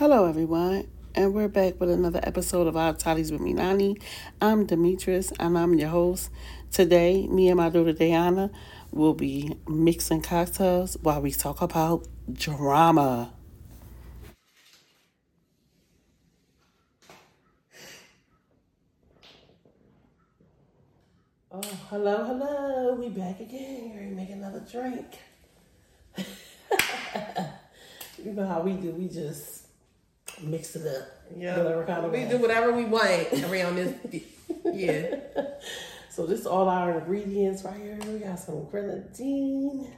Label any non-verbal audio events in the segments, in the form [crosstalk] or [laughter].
Hello, everyone, and we're back with another episode of Our Toddies with Mi'Nonnie. I'm Demetrice, and I'm your host. Today, me and my daughter Dayonna will be mixing cocktails while we talk about drama. Oh, hello, hello. We back again. We're make another drink. [laughs] you know how we do. We just mix it up. Yeah, Whatever kind of we way. do whatever we want around this. Yeah, [laughs] So this is all our ingredients right here. We got some grenadine.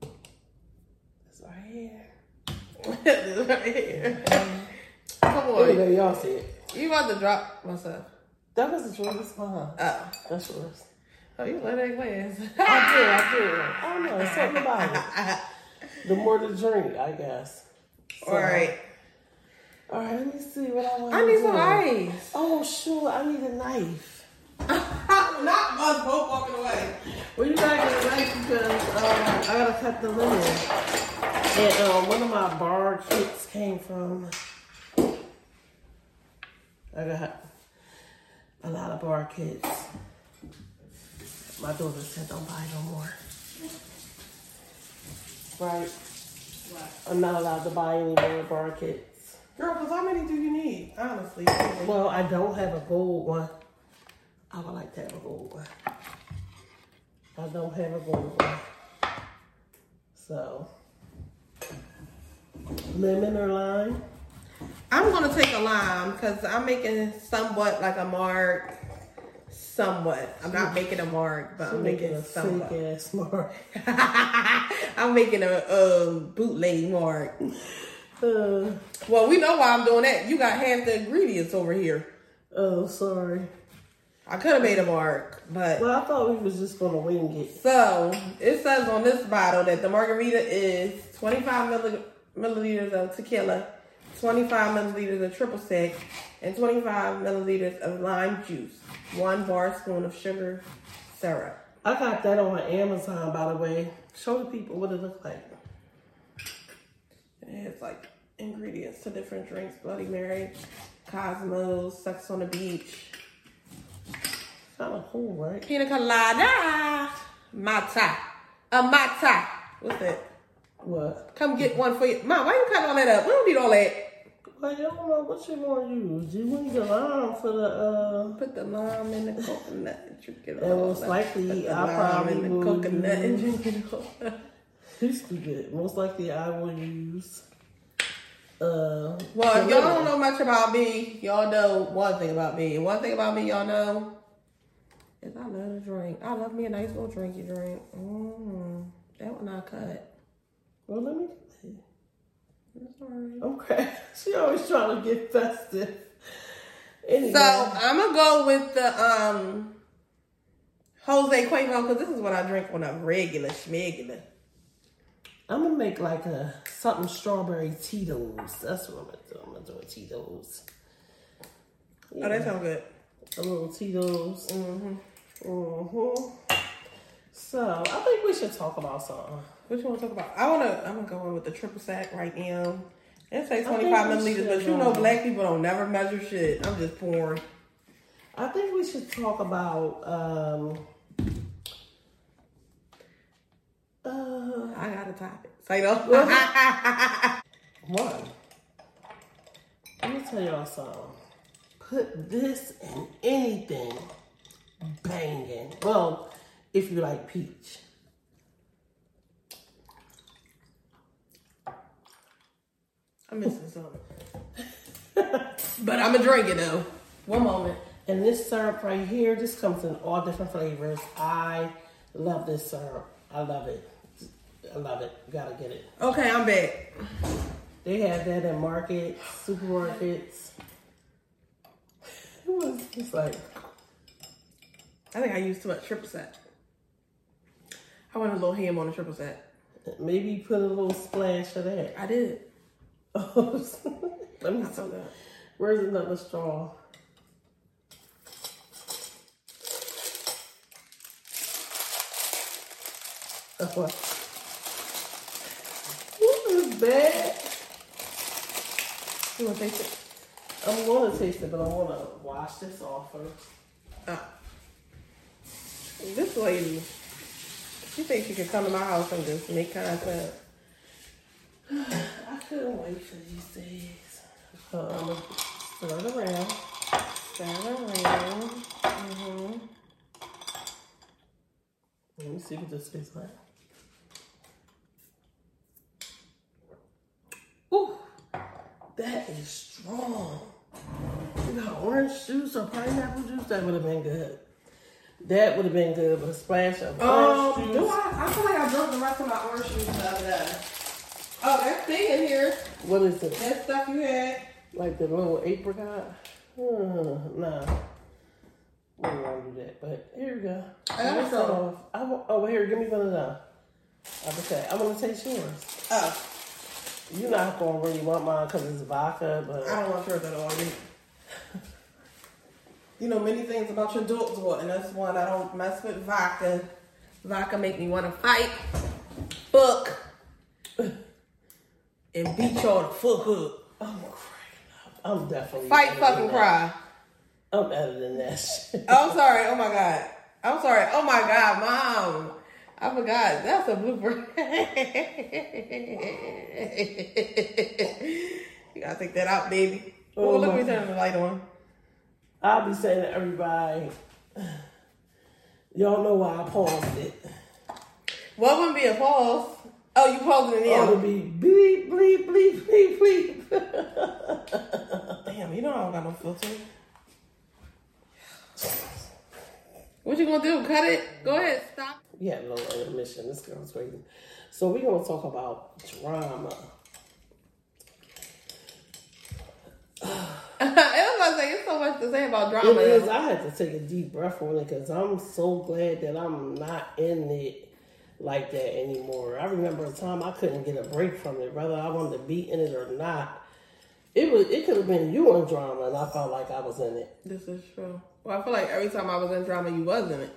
This right here. [laughs] This right here. [laughs] Come on, Anyway, y'all see it. you about to drop myself? That was the yours. That's mine. Oh, That's yours. oh, you let that glass. I did. I did. I don't know. It's something about it. The more to drink, I guess. So, All right, All right. Let me see what I want. I need do. some ice. Oh, sure. I need a knife. [laughs] Not us both walking away. Well, you gotta get a knife because um, I gotta cut the lemon. And um, one of my bar kits came from. I got a lot of bar kits. My daughter said, "Don't buy no more." Right? I'm not allowed to buy any more bar kits. Girl, cause how many do you need? Honestly, Well, I don't have a gold one. I would like to have a gold one. I don't have a gold one. So, lemon or lime? I'm gonna take a lime because I'm making somewhat like a mark. Somewhat. I'm not making a mark, but I'm Making making a somewhat. ass mark. [laughs] I'm making a um, bootleg mark. Uh, Well, we know why I'm doing that. You got half the ingredients over here. oh, sorry. I could have made a mark, but Well, I thought we was just gonna wing it. so it says on this bottle that the margarita is 25 milli- milliliters of tequila, 25 milliliters of triple sec, and 25 milliliters of lime juice, one bar spoon of sugar syrup. I got that on Amazon, by the way. Show the people what it looks like. It has like ingredients to different drinks: Bloody Mary, Cosmos, Sex on the Beach. Kind of cool, right? Pina colada, mata, a mata. What's that? What? Come get one for you, Mom. Why you cut all that up? We don't need all that. Well, you don't know what you want to use. You need the lime for the uh. Put the lime in the coconut and drink it And all. most likely, I probably in the will coconut and use- drink it all. to good. Most likely, I will use. Uh, Well, if y'all don't know much about me. Y'all know one thing about me. One thing about me, y'all know, is I love to drink. I love me a nice little drinky drink. Mm, that one I cut. Well, let me. See. That's all right. Okay, [laughs] she always trying to get festive. Anyway, So I'm gonna go with the um Jose Cuervo because this is what I drink when I'm regular schmegular. I'm gonna make like a something strawberry Tito's. That's what I'm gonna do. I'm gonna do a Tito's. Oh, that sounds good. A little Tito's. Mm-hmm. Mm-hmm. So I think we should talk about something. What you want to talk about? I wanna. I'm gonna go in with the triple sec right now. It says 25 milliliters, but you know um, black people don't never measure shit. I'm just pouring. I think we should talk about um uh I gotta top it. Say no. one. [laughs] Let me tell y'all something. Put this in anything banging. Well, if you like peach. I'm missing something. but I'm gonna drink it though. One moment. And this syrup right here, this comes in all different flavors. I love this syrup. I love it. I love it. gotta get it. Okay, I'm back. They have that in markets, supermarkets. It was just like, I think I used too much triple sec. I want a little ham on the triple sec. maybe put a little splash of that. I did. [laughs] Let me see. that. Where's another straw? Oh, what? What is that? You want to taste it? I'm going to taste it, but I want to wash this off first. Ah. This lady, she thinks she could come to my house and just make content. [sighs] I couldn't wait for these days. So I'm gonna stir it around. Stir it around. Mm-hmm. Let me see what this tastes like. Ooh, that is strong. You got orange juice or pineapple juice? That would have been good. That would have been good with a splash of Um, orange do. I? I feel like I drunk the rest of my orange juice the other day. Oh, that thing in here, What is it? that stuff you had. Like the little apricot? Hmm, nah. We don't want to do that, but here we go. I got some. off. I oh, here, give me one of them. okay. I'm gonna taste yours. Oh, You're not going to really want mine because it's vodka, but I don't want yours at all. You- know many things about your daughter, and that's one I don't mess with vodka. Vodka make me want to fight, fuck, [sighs] and beat y'all the fuck up. I'm cracking up. I'm definitely Fight, fucking cry. I'm better than. Oh, I'm sorry. Oh my god. I'm sorry. Oh my god, mom. I forgot. That's a blooper. [laughs] you gotta take that out, baby. Oh, Oh, look, we turning the light on. I'll be saying to everybody, y'all know why I paused it. What wouldn't be a pause? Oh, you paused it in the Oh, to end. be bleep, bleep, bleep, bleep, bleep. Damn, you know I don't got no filter. What you gonna do? Cut it? Go ahead. Stop. we had a little intermission. This girl's crazy. So we're going to talk about drama. [laughs] I was about it's so much to say about drama. It is. I had to take a deep breath on it because I'm so glad that I'm not in it like that anymore. I remember a time I couldn't get a break from it, whether I wanted to be in it or not. It was. It could have been you in drama, and I felt like I was in it. This is true. Well, I feel like every time I was in drama, you was in it.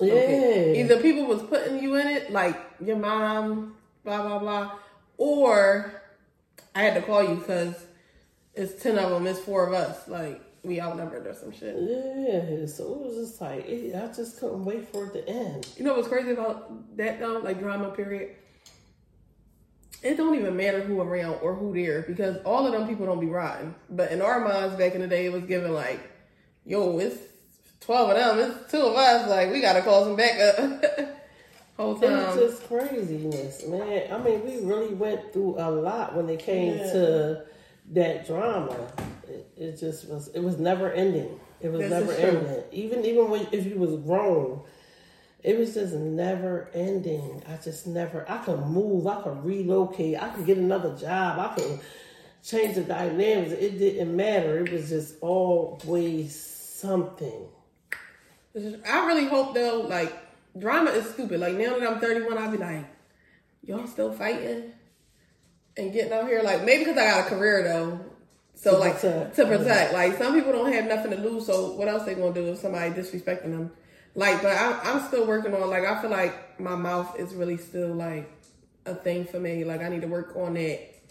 Yeah. Okay. Either people was putting you in it, like your mom, blah blah blah, or I had to call you because it's ten of them, it's four of us. Like we outnumbered or some shit. Yeah. So it was just like it, I just couldn't wait for it to end. You know what's crazy about that though? Like drama period. It don't even matter who around or who there because all of them people don't be rotten. But in our minds back in the day, it was given like, yo, it's twelve of them, it's two of us. Like we gotta call some backup. [laughs] Whole time. just craziness, man. I mean, we really went through a lot when it came Yeah. to that drama. It, it just was. It was never ending. It was This never ending. Even even when if you was grown, it was just never ending. I just never. I could move. I could relocate. I could get another job. I could change the dynamics. It didn't matter. It was just always something. I really hope though, like drama is stupid. Like now that I'm 31, I'll be like, y'all still fighting and getting out here. Like maybe because I got a career though, so To like protect. to protect. Like some people don't have nothing to lose, so what else they gonna do if somebody disrespecting them? Like, but I, I'm still working on. Like I feel like my mouth is really still like a thing for me. Like I need to work on it,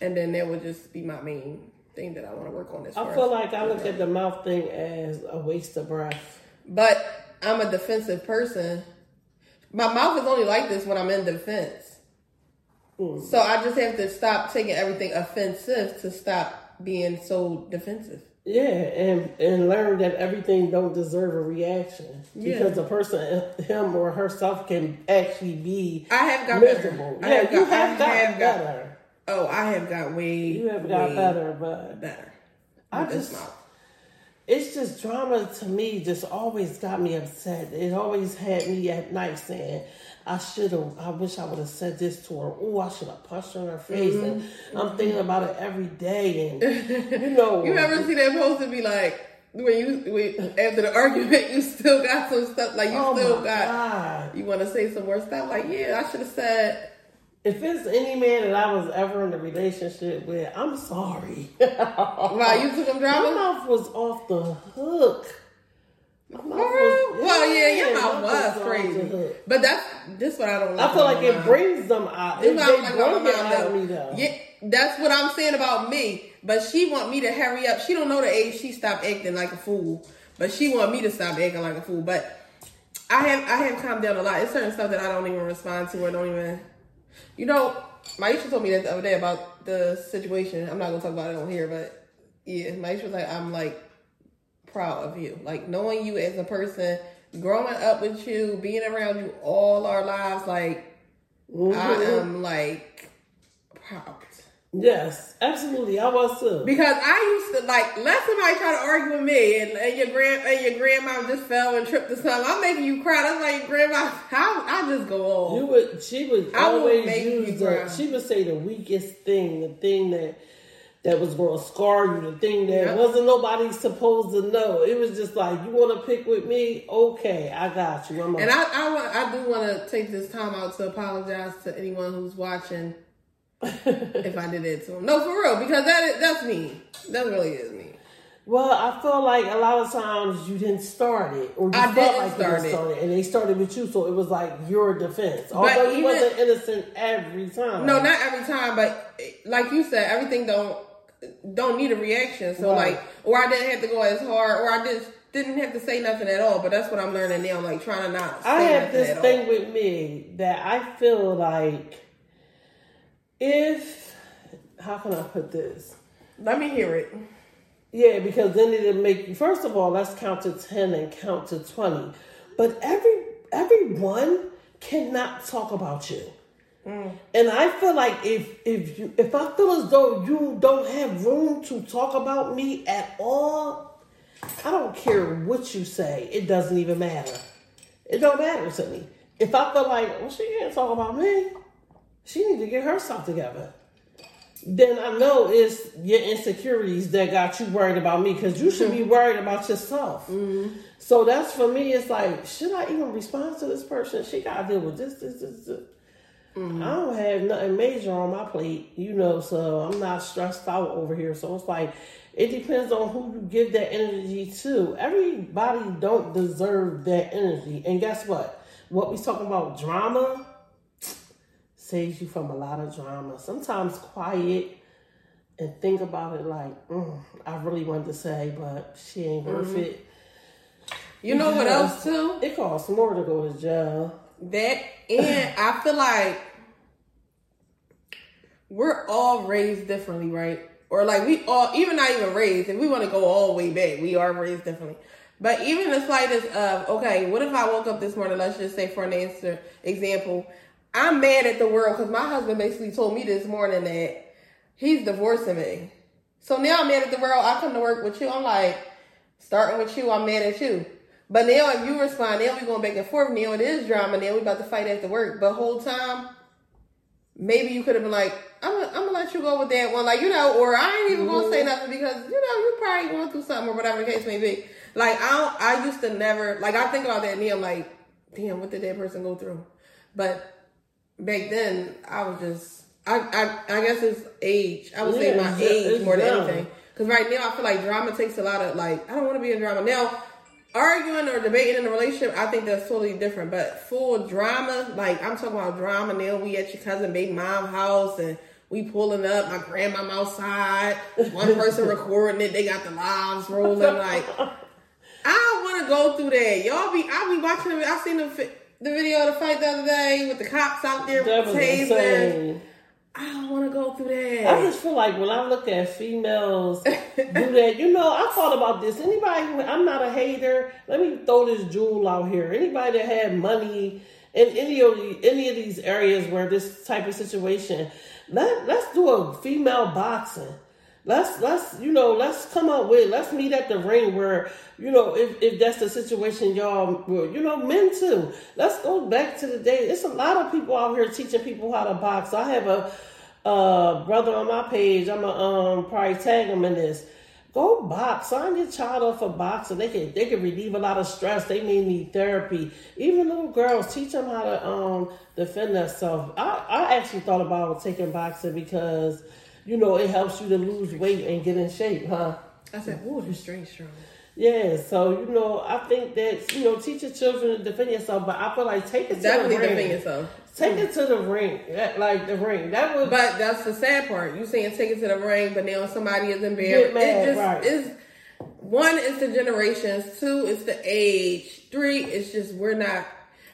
and then that would just be my main thing that I want to work on. This I feel like I look at the mouth thing as a waste of breath. But I'm a defensive person. My mouth is only like this when I'm in defense. Mm. So I just have to stop taking everything offensive to stop being so defensive. Yeah, and and learn that everything don't deserve a reaction Yeah. because the person, him or herself, can actually be I have got miserable. better. I Yeah, have you got, have gotten have got- better. Oh, I have got way. You have got better, but Better. I just- mouth. It's just drama to me. Just always got me upset. It always had me at night saying, "I should have. I wish I would have said this to her. Oh, I should have punched her in her face." And mm-hmm. I'm thinking mm-hmm. about it every day. And [laughs] you know, You ever see that post and be like, when you when, after the argument, you still got some stuff like you oh still got. god. You want to say some more stuff like, yeah, I should have said. If it's any man that I was ever in a relationship with, I'm sorry. Wow, you took them My drama. mouth was off the hook. My mouth Girl, was, well, yeah, your my mouth was the crazy. But that's this what I don't. Like I feel like it mine. brings them out. It, they like bring it out of me though. Yeah, that's what I'm saying about me. But she want me to hurry up. She don't know the age she stopped acting like a fool. But she want me to stop acting like a fool. But I have I have calmed down a lot. It's certain stuff that I don't even respond to or don't even you know, my Maisha told me that the other day about the situation. I'm not gonna talk about it on here, but yeah, Maisha was like, I'm like proud of you. Like knowing you as a person, growing up with you, being around you all our lives, like mm-hmm. I am like proud. Yes, absolutely. I was too. Because I used to like let somebody try to argue with me, and, and your grand and your grandma just fell and tripped or something. I'm making you cry. That's like grandma. I I just go on. You would. She would I always use the. She would say the weakest thing, the thing that that was going to scar you, the thing that yep. wasn't nobody supposed to know. It was just like, you want to pick with me? Okay, I got you. I'm and I, I, I do want to take this time out to apologize to anyone who's watching if I did it to him. No, for real, because that is, that's me. That really is me. Well, I feel like a lot of times you didn't start it, or you I felt like start you started, and they started with you, so it was like your defense. Although you wasn't innocent every time. No, not every time, but eh, like you said, everything don't don't need a reaction. So right. like, or I didn't have to go as hard, or I just didn't have to say nothing at all. But that's what I'm learning now. Like trying to not. I have this thing all. with me that I feel like if how can I put this? Let me hear it. Yeah, because then it'll make you. First of all, let's count to ten and count to twenty. But every everyone cannot talk about you. Mm. And I feel like if if you if I feel as though you don't have room to talk about me at all, I don't care what you say. It doesn't even matter. It don't matter to me. If I feel like, well, she can't talk about me, she need to get herself together. Then I know it's your insecurities that got you worried about me because you should be [laughs] worried about yourself. Mm-hmm. So that's for me. It's like, should I even respond to this person? She got to deal with this, this, this. this. Mm-hmm. I don't have nothing major on my plate, you know, so I'm not stressed out over here. So it's like it depends on who you give that energy to. Everybody don't deserve that energy. And guess what? What we talking about drama saves you from a lot of drama. Sometimes quiet and think about it like, mm, I really wanted to say, but she ain't worth mm-hmm. it. You know what else too? It costs more to go to jail. That and I feel like we're all raised differently, right? Or like we all, even not even raised. If we want to go all the way back, we are raised differently. But even the slightest of okay, what if I woke up this morning? Let's just say for an answer example, I'm mad at the world because my husband basically told me this morning that he's divorcing me. So now I'm mad at the world. I come to work with you. I'm like, starting with you, I'm mad at you. But now if you respond, now we going back and forth. Now it is drama. Now we about to fight after work. But whole time, maybe you could have been like, I'm gonna, I'm gonna let you go with that one, like you know, or I ain't even mm-hmm. gonna say mm-hmm. nothing because you know you probably going through something or whatever the case may be. Like I don't, I used to never like I think about that and I'm like, damn, what did that person go through? But back then I was just I I, I guess it's age. I would yeah, say my age more than anything. Because right now I feel like drama takes a lot of like I don't want to be in drama now. Arguing or debating in a relationship, I think that's totally different. But full drama, like I'm talking about drama now. We at your cousin big mom house and we pulling up. My grandma outside. One person [laughs] recording it. They got the lives rolling. Like I don't want to go through that. Y'all be I be watching. I seen the the video of the fight the other day with the cops out there that with tasers. I don't want to go through that. I just feel like when I look at females do [laughs] that, you know, I thought about this. Anybody, I'm not a hater. Let me throw this jewel out here. Anybody that had money in any of any of these areas where this type of situation, let let's do a female boxing let's let's you know let's come up with let's meet at the ring where you know if, if that's the situation y'all you know men too. Let's go back to the day. It's a lot of people out here teaching people how to box. I have a brother on my page. I'm gonna um, probably tag him in this. Go box. Sign your child up for boxing. They can they can relieve a lot of stress. They may need therapy. Even little girls teach them how to um, defend themselves. I, I actually thought about taking boxing because you know, it helps you to lose weight and get in shape, huh? I said, "Oh, you're straight strong." Yeah, so you know, I think that you know, teach your children to defend yourself, but I feel like take it definitely defend yourself. Take it to the ring, like the ring. That would. But that's the sad part. You saying take it to the ring, but now somebody is embarrassed. Get Mad, it just right. is. One is the generations. Two is the age. Three is just we're not.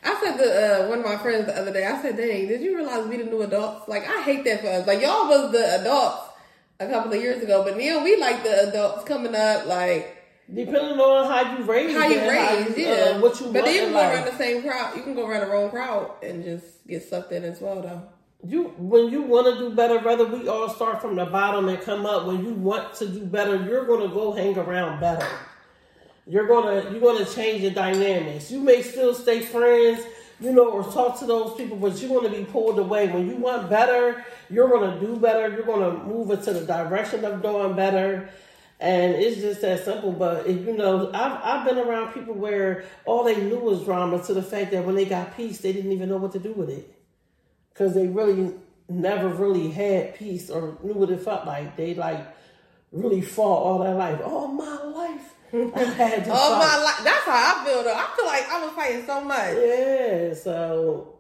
I said to uh, one of my friends the other day. I said, "Dang, did you realize we the new adults? Like I hate that for us. Like y'all was the adults a couple of years ago, but now we like the adults coming up. Like Depending on how you raise, how you and raised, how you, yeah. uh, what you but then you can go around the same crowd. You can go around the wrong crowd and just get sucked in as well, though. You when you want to do better, whether we all start from the bottom and come up. When you want to do better, you're gonna go hang around better. You're gonna you're gonna change the dynamics. You may still stay friends, you know, or talk to those people, but you're gonna be pulled away. When you want better, you're gonna do better. You're gonna move into the direction of doing better. And it's just that simple. But if, you know, I've I've been around people where all they knew was drama to the fact that when they got peace, they didn't even know what to do with it because they really never really had peace or knew what it felt like. They like really fought all their life. All my life, [laughs] Oh my life. That's how I feel though. I feel like I was fighting so much. Yeah, so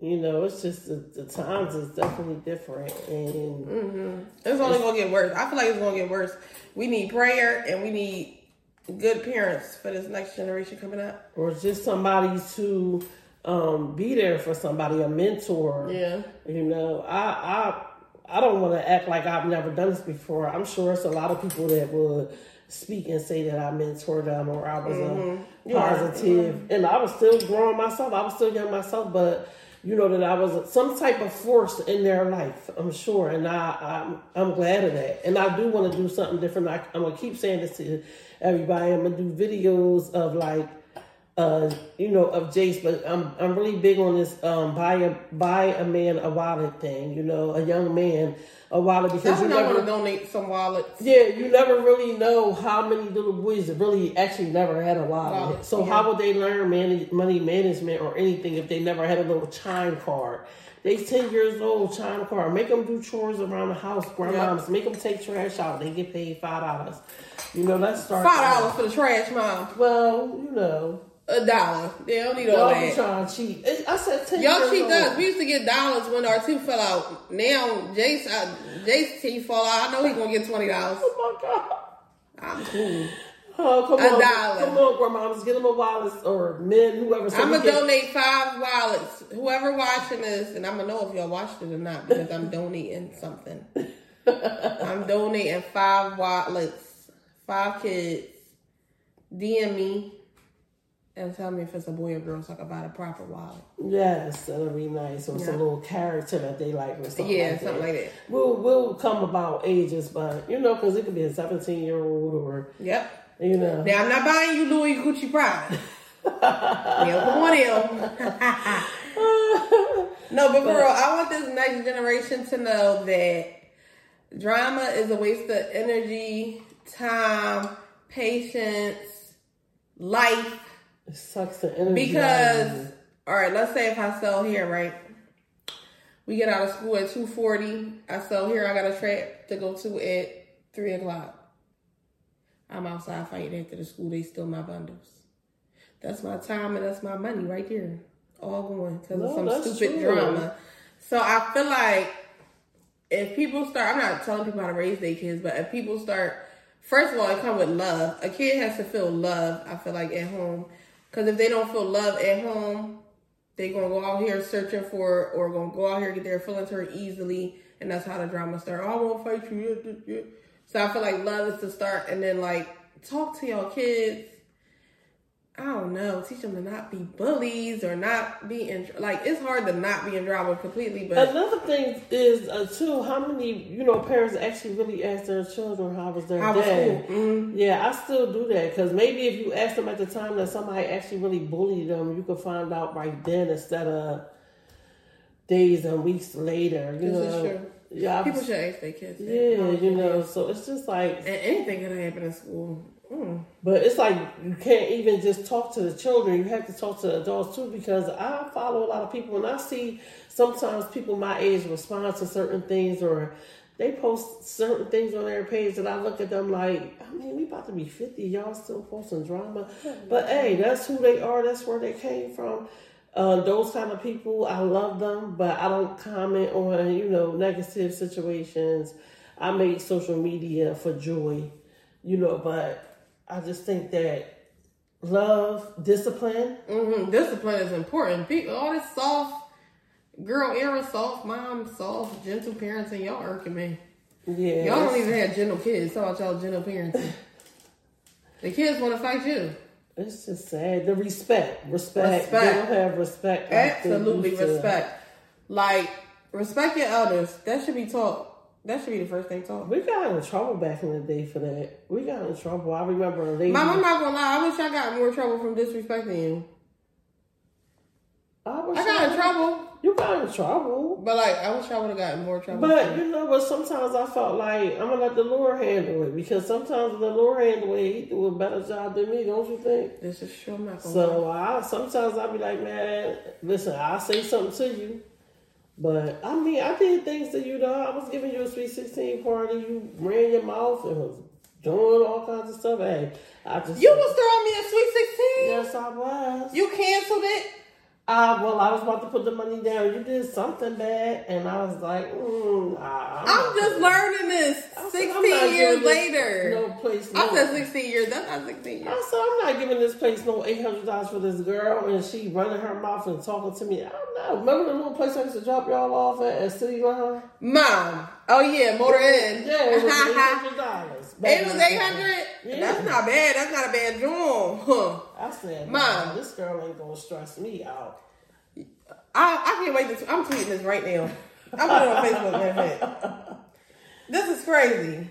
you know, it's just the, the times is definitely different, and It's only gonna get worse. I feel like it's gonna get worse. We need prayer and we need good parents for this next generation coming up. or just somebody to um, be there for somebody, a mentor. Yeah. You know, I I I don't want to act like I've never done this before. I'm sure it's a lot of people that would speak and say that I mentored them or I was a mm-hmm. positive, mm-hmm. and I was still growing myself. I was still young myself, but you know that I was some type of force in their life. I'm sure, and I I'm, I'm glad of that. And I do want to do something different. I, I'm gonna keep saying this to everybody. I'm gonna do videos of like uh, you know, of Jace, but I'm I'm really big on this um buy a buy a man a wallet thing, you know, a young man a wallet because you I want never to donate some wallets. yeah, you never really know how many little boys really actually never had a wallet. Wallet, so yeah. how would they learn man- money management or anything if they never had a little chime card? They ten years old, chime card. Make them do chores around the house, grandmoms. Make them take trash out. They get paid five dollars. You know, let's start. five dollars for the trash, mom. Well, you know, A dollar. They don't need all y'all that. trying to cheat. I said ten. Y'all cheat us. We used to get dollars when our tooth fell out. Now Jace, uh, Jace teeth fall out. I know he gonna get twenty dollars. Oh my god. I'm cool. Oh, come A on. dollar. Come on, grandmas. Get them a wallet or men, whoever. so I'm gonna donate five wallets. Whoever watching this, and I'm gonna know if y'all watched it or not because I'm donating something. [laughs] I'm donating five wallets, five kids. DM me and tell me if it's a boy or girl so I can buy the proper wallet. Yes, that'll be nice. Or it's a little character that they like or something Yeah, like something that. like that. We'll, we'll come about ages, but, you know, because it could be a 17 year old or, Yep. you know. Now I'm not buying you Louis Gucci Prada. [laughs] yeah, come on in. [laughs] no, but for real, I want this next generation to know that drama is a waste of energy, time, patience, life. It sucks the energy. Because, all right, let's say if I sell here, right? We get out of school at two forty. I sell here. I got a trap to go to at three o'clock. I'm outside fighting after the school. They steal my bundles. That's my time and that's my money right there. All going because No, of some stupid true. drama. So I feel like if people start, I'm not telling people how to raise their kids, but if people start, first of all, it comes with love. A kid has to feel love. I feel like at home, because if they don't feel love at home, they gonna go out here searching for, or gonna go out here get their feelings hurt easily, and that's how the drama start. Oh, I won't fight you. So I feel like love is the start, and then like talk to your kids. I don't know, teach them to not be bullies or not be in like it's hard to not be in drama completely, but Another thing is, uh, too, how many, you know, parents actually really ask their children how was their How was day? school? Mhm. Yeah, I still do that because maybe if you ask them at the time that somebody actually really bullied them, you could find out right then instead of days and weeks later. You This is know. Yeah, people should ask their kids. that. yeah, you know. So it's just like, and anything could happen in school. Mm. but it's like you can't even just talk to the children. You have to talk to the adults too because I follow a lot of people and I see sometimes people my age respond to certain things or. They post certain things on their page that I look at them like, I mean, we about to be 50, y'all still posting drama. But hey, that's who they are, that's where they came from. Uh, those kind of people, I love them, but I don't comment on you know negative situations. I make social media for joy, you know, but I just think that love, discipline. Mm-hmm. Discipline is important. People, all this soft girl era, soft mom, soft gentle parenting, y'all irking me. Yeah, Y'all don't even have gentle kids. How about y'all gentle parenting? the kids want to fight you. It's just sad. The respect, respect. Respect. They don't have respect. Absolutely to. respect. Like respect your elders. That should be taught. That should be the first thing taught. We got in trouble back in the day for that. We got in trouble. I remember a lady. Mom, I'm not gonna lie. I wish I got more trouble from disrespecting you. I, I got in trouble, You got in trouble. but like I wish I would have gotten more trouble. But you know, but sometimes I felt like I'm gonna let the Lord handle it because sometimes the Lord handle it, He do a better job than me, don't you think? this is sure not gonna. So I sometimes I'll be like, man, listen, I'll say something to you. But I mean, I did things to you though. I was giving you a sweet sixteen party. You ran your mouth and was doing all kinds of stuff. Hey, I just You was throwing me a sweet sixteen. yes, I was. You canceled it. Uh, well, I was about to put the money down. You did something bad, and I was like, mm, I, I'm just learning this. I said, Sixteen years this later. No place. I no- said sixteen years. That's not sixteen years. I said, I'm not giving this place no eight hundred dollars for this girl, and she running her mouth and talking to me. I don't know. Remember the little place I used to drop y'all off at, at City Line? Mom. Oh yeah, motor inn. Yeah, it was eight hundred dollars. [laughs] It was eight hundred. Yeah. That's not bad. That's not a bad job. Huh. I said, Mom. This girl ain't gonna stress me out. I, I can't wait to. I'm tweeting this right now. I'm putting on Facebook. [laughs] This is crazy.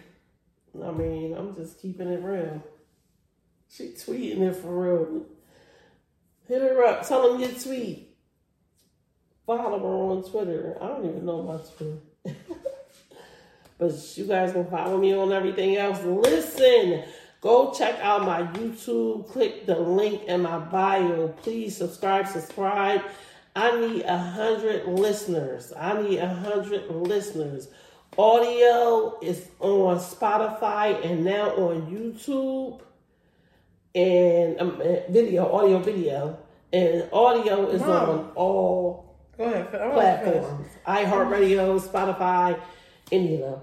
I mean, I'm just keeping it real. She tweeting it for real. Hit her up. Tell them your tweet. Follow her on Twitter. I don't even know my Twitter. [laughs] but you guys can follow me on everything else. Listen, go check out my YouTube. Click the link in my bio. Please subscribe, subscribe. I need a hundred listeners. I need a hundred listeners. Audio is on Spotify and now on YouTube and um, uh, video, audio, video, and audio is Mom. on all Go ahead. I wanna finish. platforms: iHeartRadio, Spotify, any of them.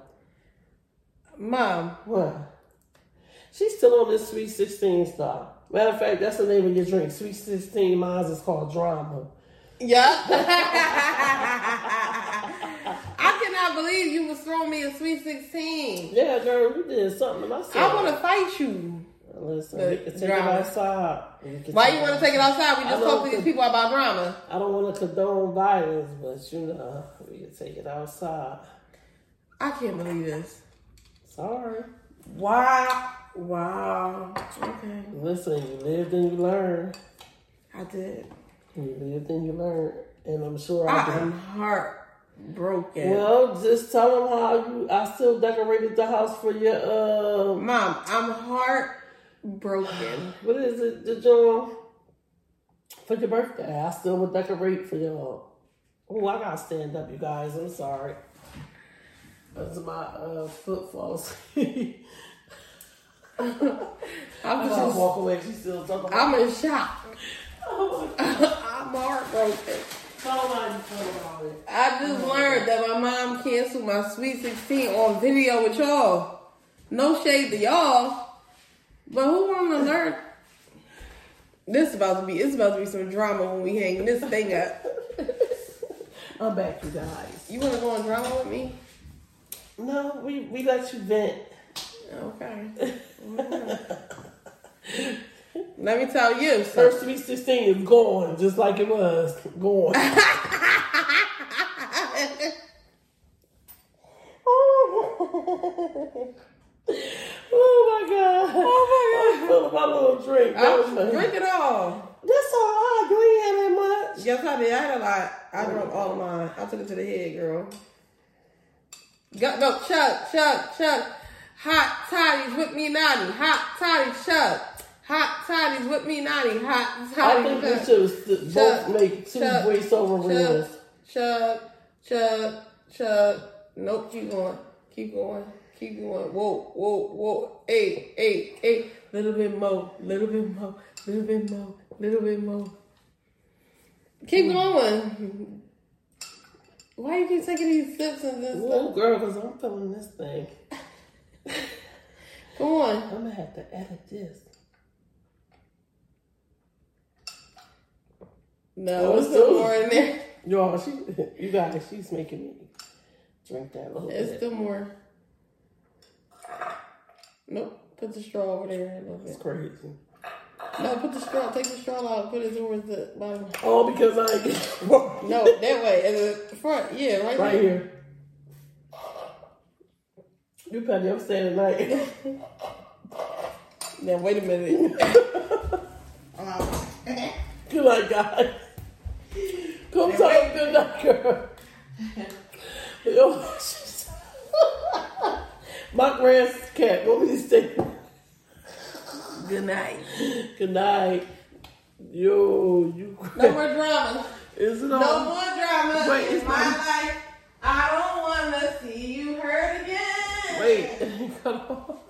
Mom. What? She's still on this Sweet Sixteen stuff. Matter of fact, that's the name of your drink. Sweet Sixteen. Mine is called Drama. Yeah. [laughs] I cannot believe you was throwing me a sweet sixteen. Yeah, girl, you did something. I I want to fight you. Listen, The we can take drama. it outside. Why you want to take it outside? We just talk to these people about drama. I don't want to condone violence, but you know, we can take it outside. I can't believe this. Sorry. Wow. Wow. Okay. Listen, you lived and you learned. I did. You lived and you learned. And I'm sure I, I did. am heartbroken. Well, just tell them how you. I still decorated the house for your. Uh, Mom, I'm heartbroken. [sighs] what is it, the John? For your birthday, I still would decorate for y'all. Oh, I gotta stand up, you guys. I'm sorry. That's my uh, foot falls. [laughs] I'm I just just, walk away. She's still talking. About, I'm in shock. oh, I'm heartbroken. tell them how you feel. I just oh learned that my mom canceled my Sweet 16 on video with y'all. No shade to y'all. But who want to learn? This is about to be it's about to be some drama when we hang this thing up. I'm back, you guys. You want to go on drama with me? No, we we let you vent. Okay. [laughs] Let me tell you. So, First Sweet 16 is gone, just like it was. Gone. [laughs] oh my god. Oh my god. I'm feeling my little drink. I'm drink it all. all right. You ain't had that much. Yes, I did. I had a lot. I drank all of mine. I took it to the head, girl. Go, no, Chuck, Chuck, Chuck. Hot toddies with me, naughty. Hot toddies, Chuck. Hot toddies with me, naughty. Hot I think toddies, we should both make two Chuck, voiceover reels. Chuck. Nope, keep going. Keep going. Keep going. Whoa, whoa, whoa. Hey, hey, hey. Little bit more. Little bit more. Little bit more. Little bit more. Keep going. Why are you keep taking these sips and this Whoa, stuff? girl, because I'm feeling this thing. [laughs] Come on. I'm gonna have to edit this. No, Oh, there's it's still more in there. [laughs] Y'all, she, [laughs] you guys, she's making me drink that a little bit. There's bit. still more. Nope. Put the straw over there It's bit. crazy. No, put the straw. Take the straw out. Put it towards the bottom. All because I No, that way. At the front. Yeah, right, right there. here. You petty, I'm staying tonight. Now wait a minute. [laughs] good night, guys. Come talk good night, girl. Yo, she's- My grand cat, go be stay. Good night. Good night. Yo, you. No more drama. Is it all? No more drama Wait, it's my not- life. I [laughs]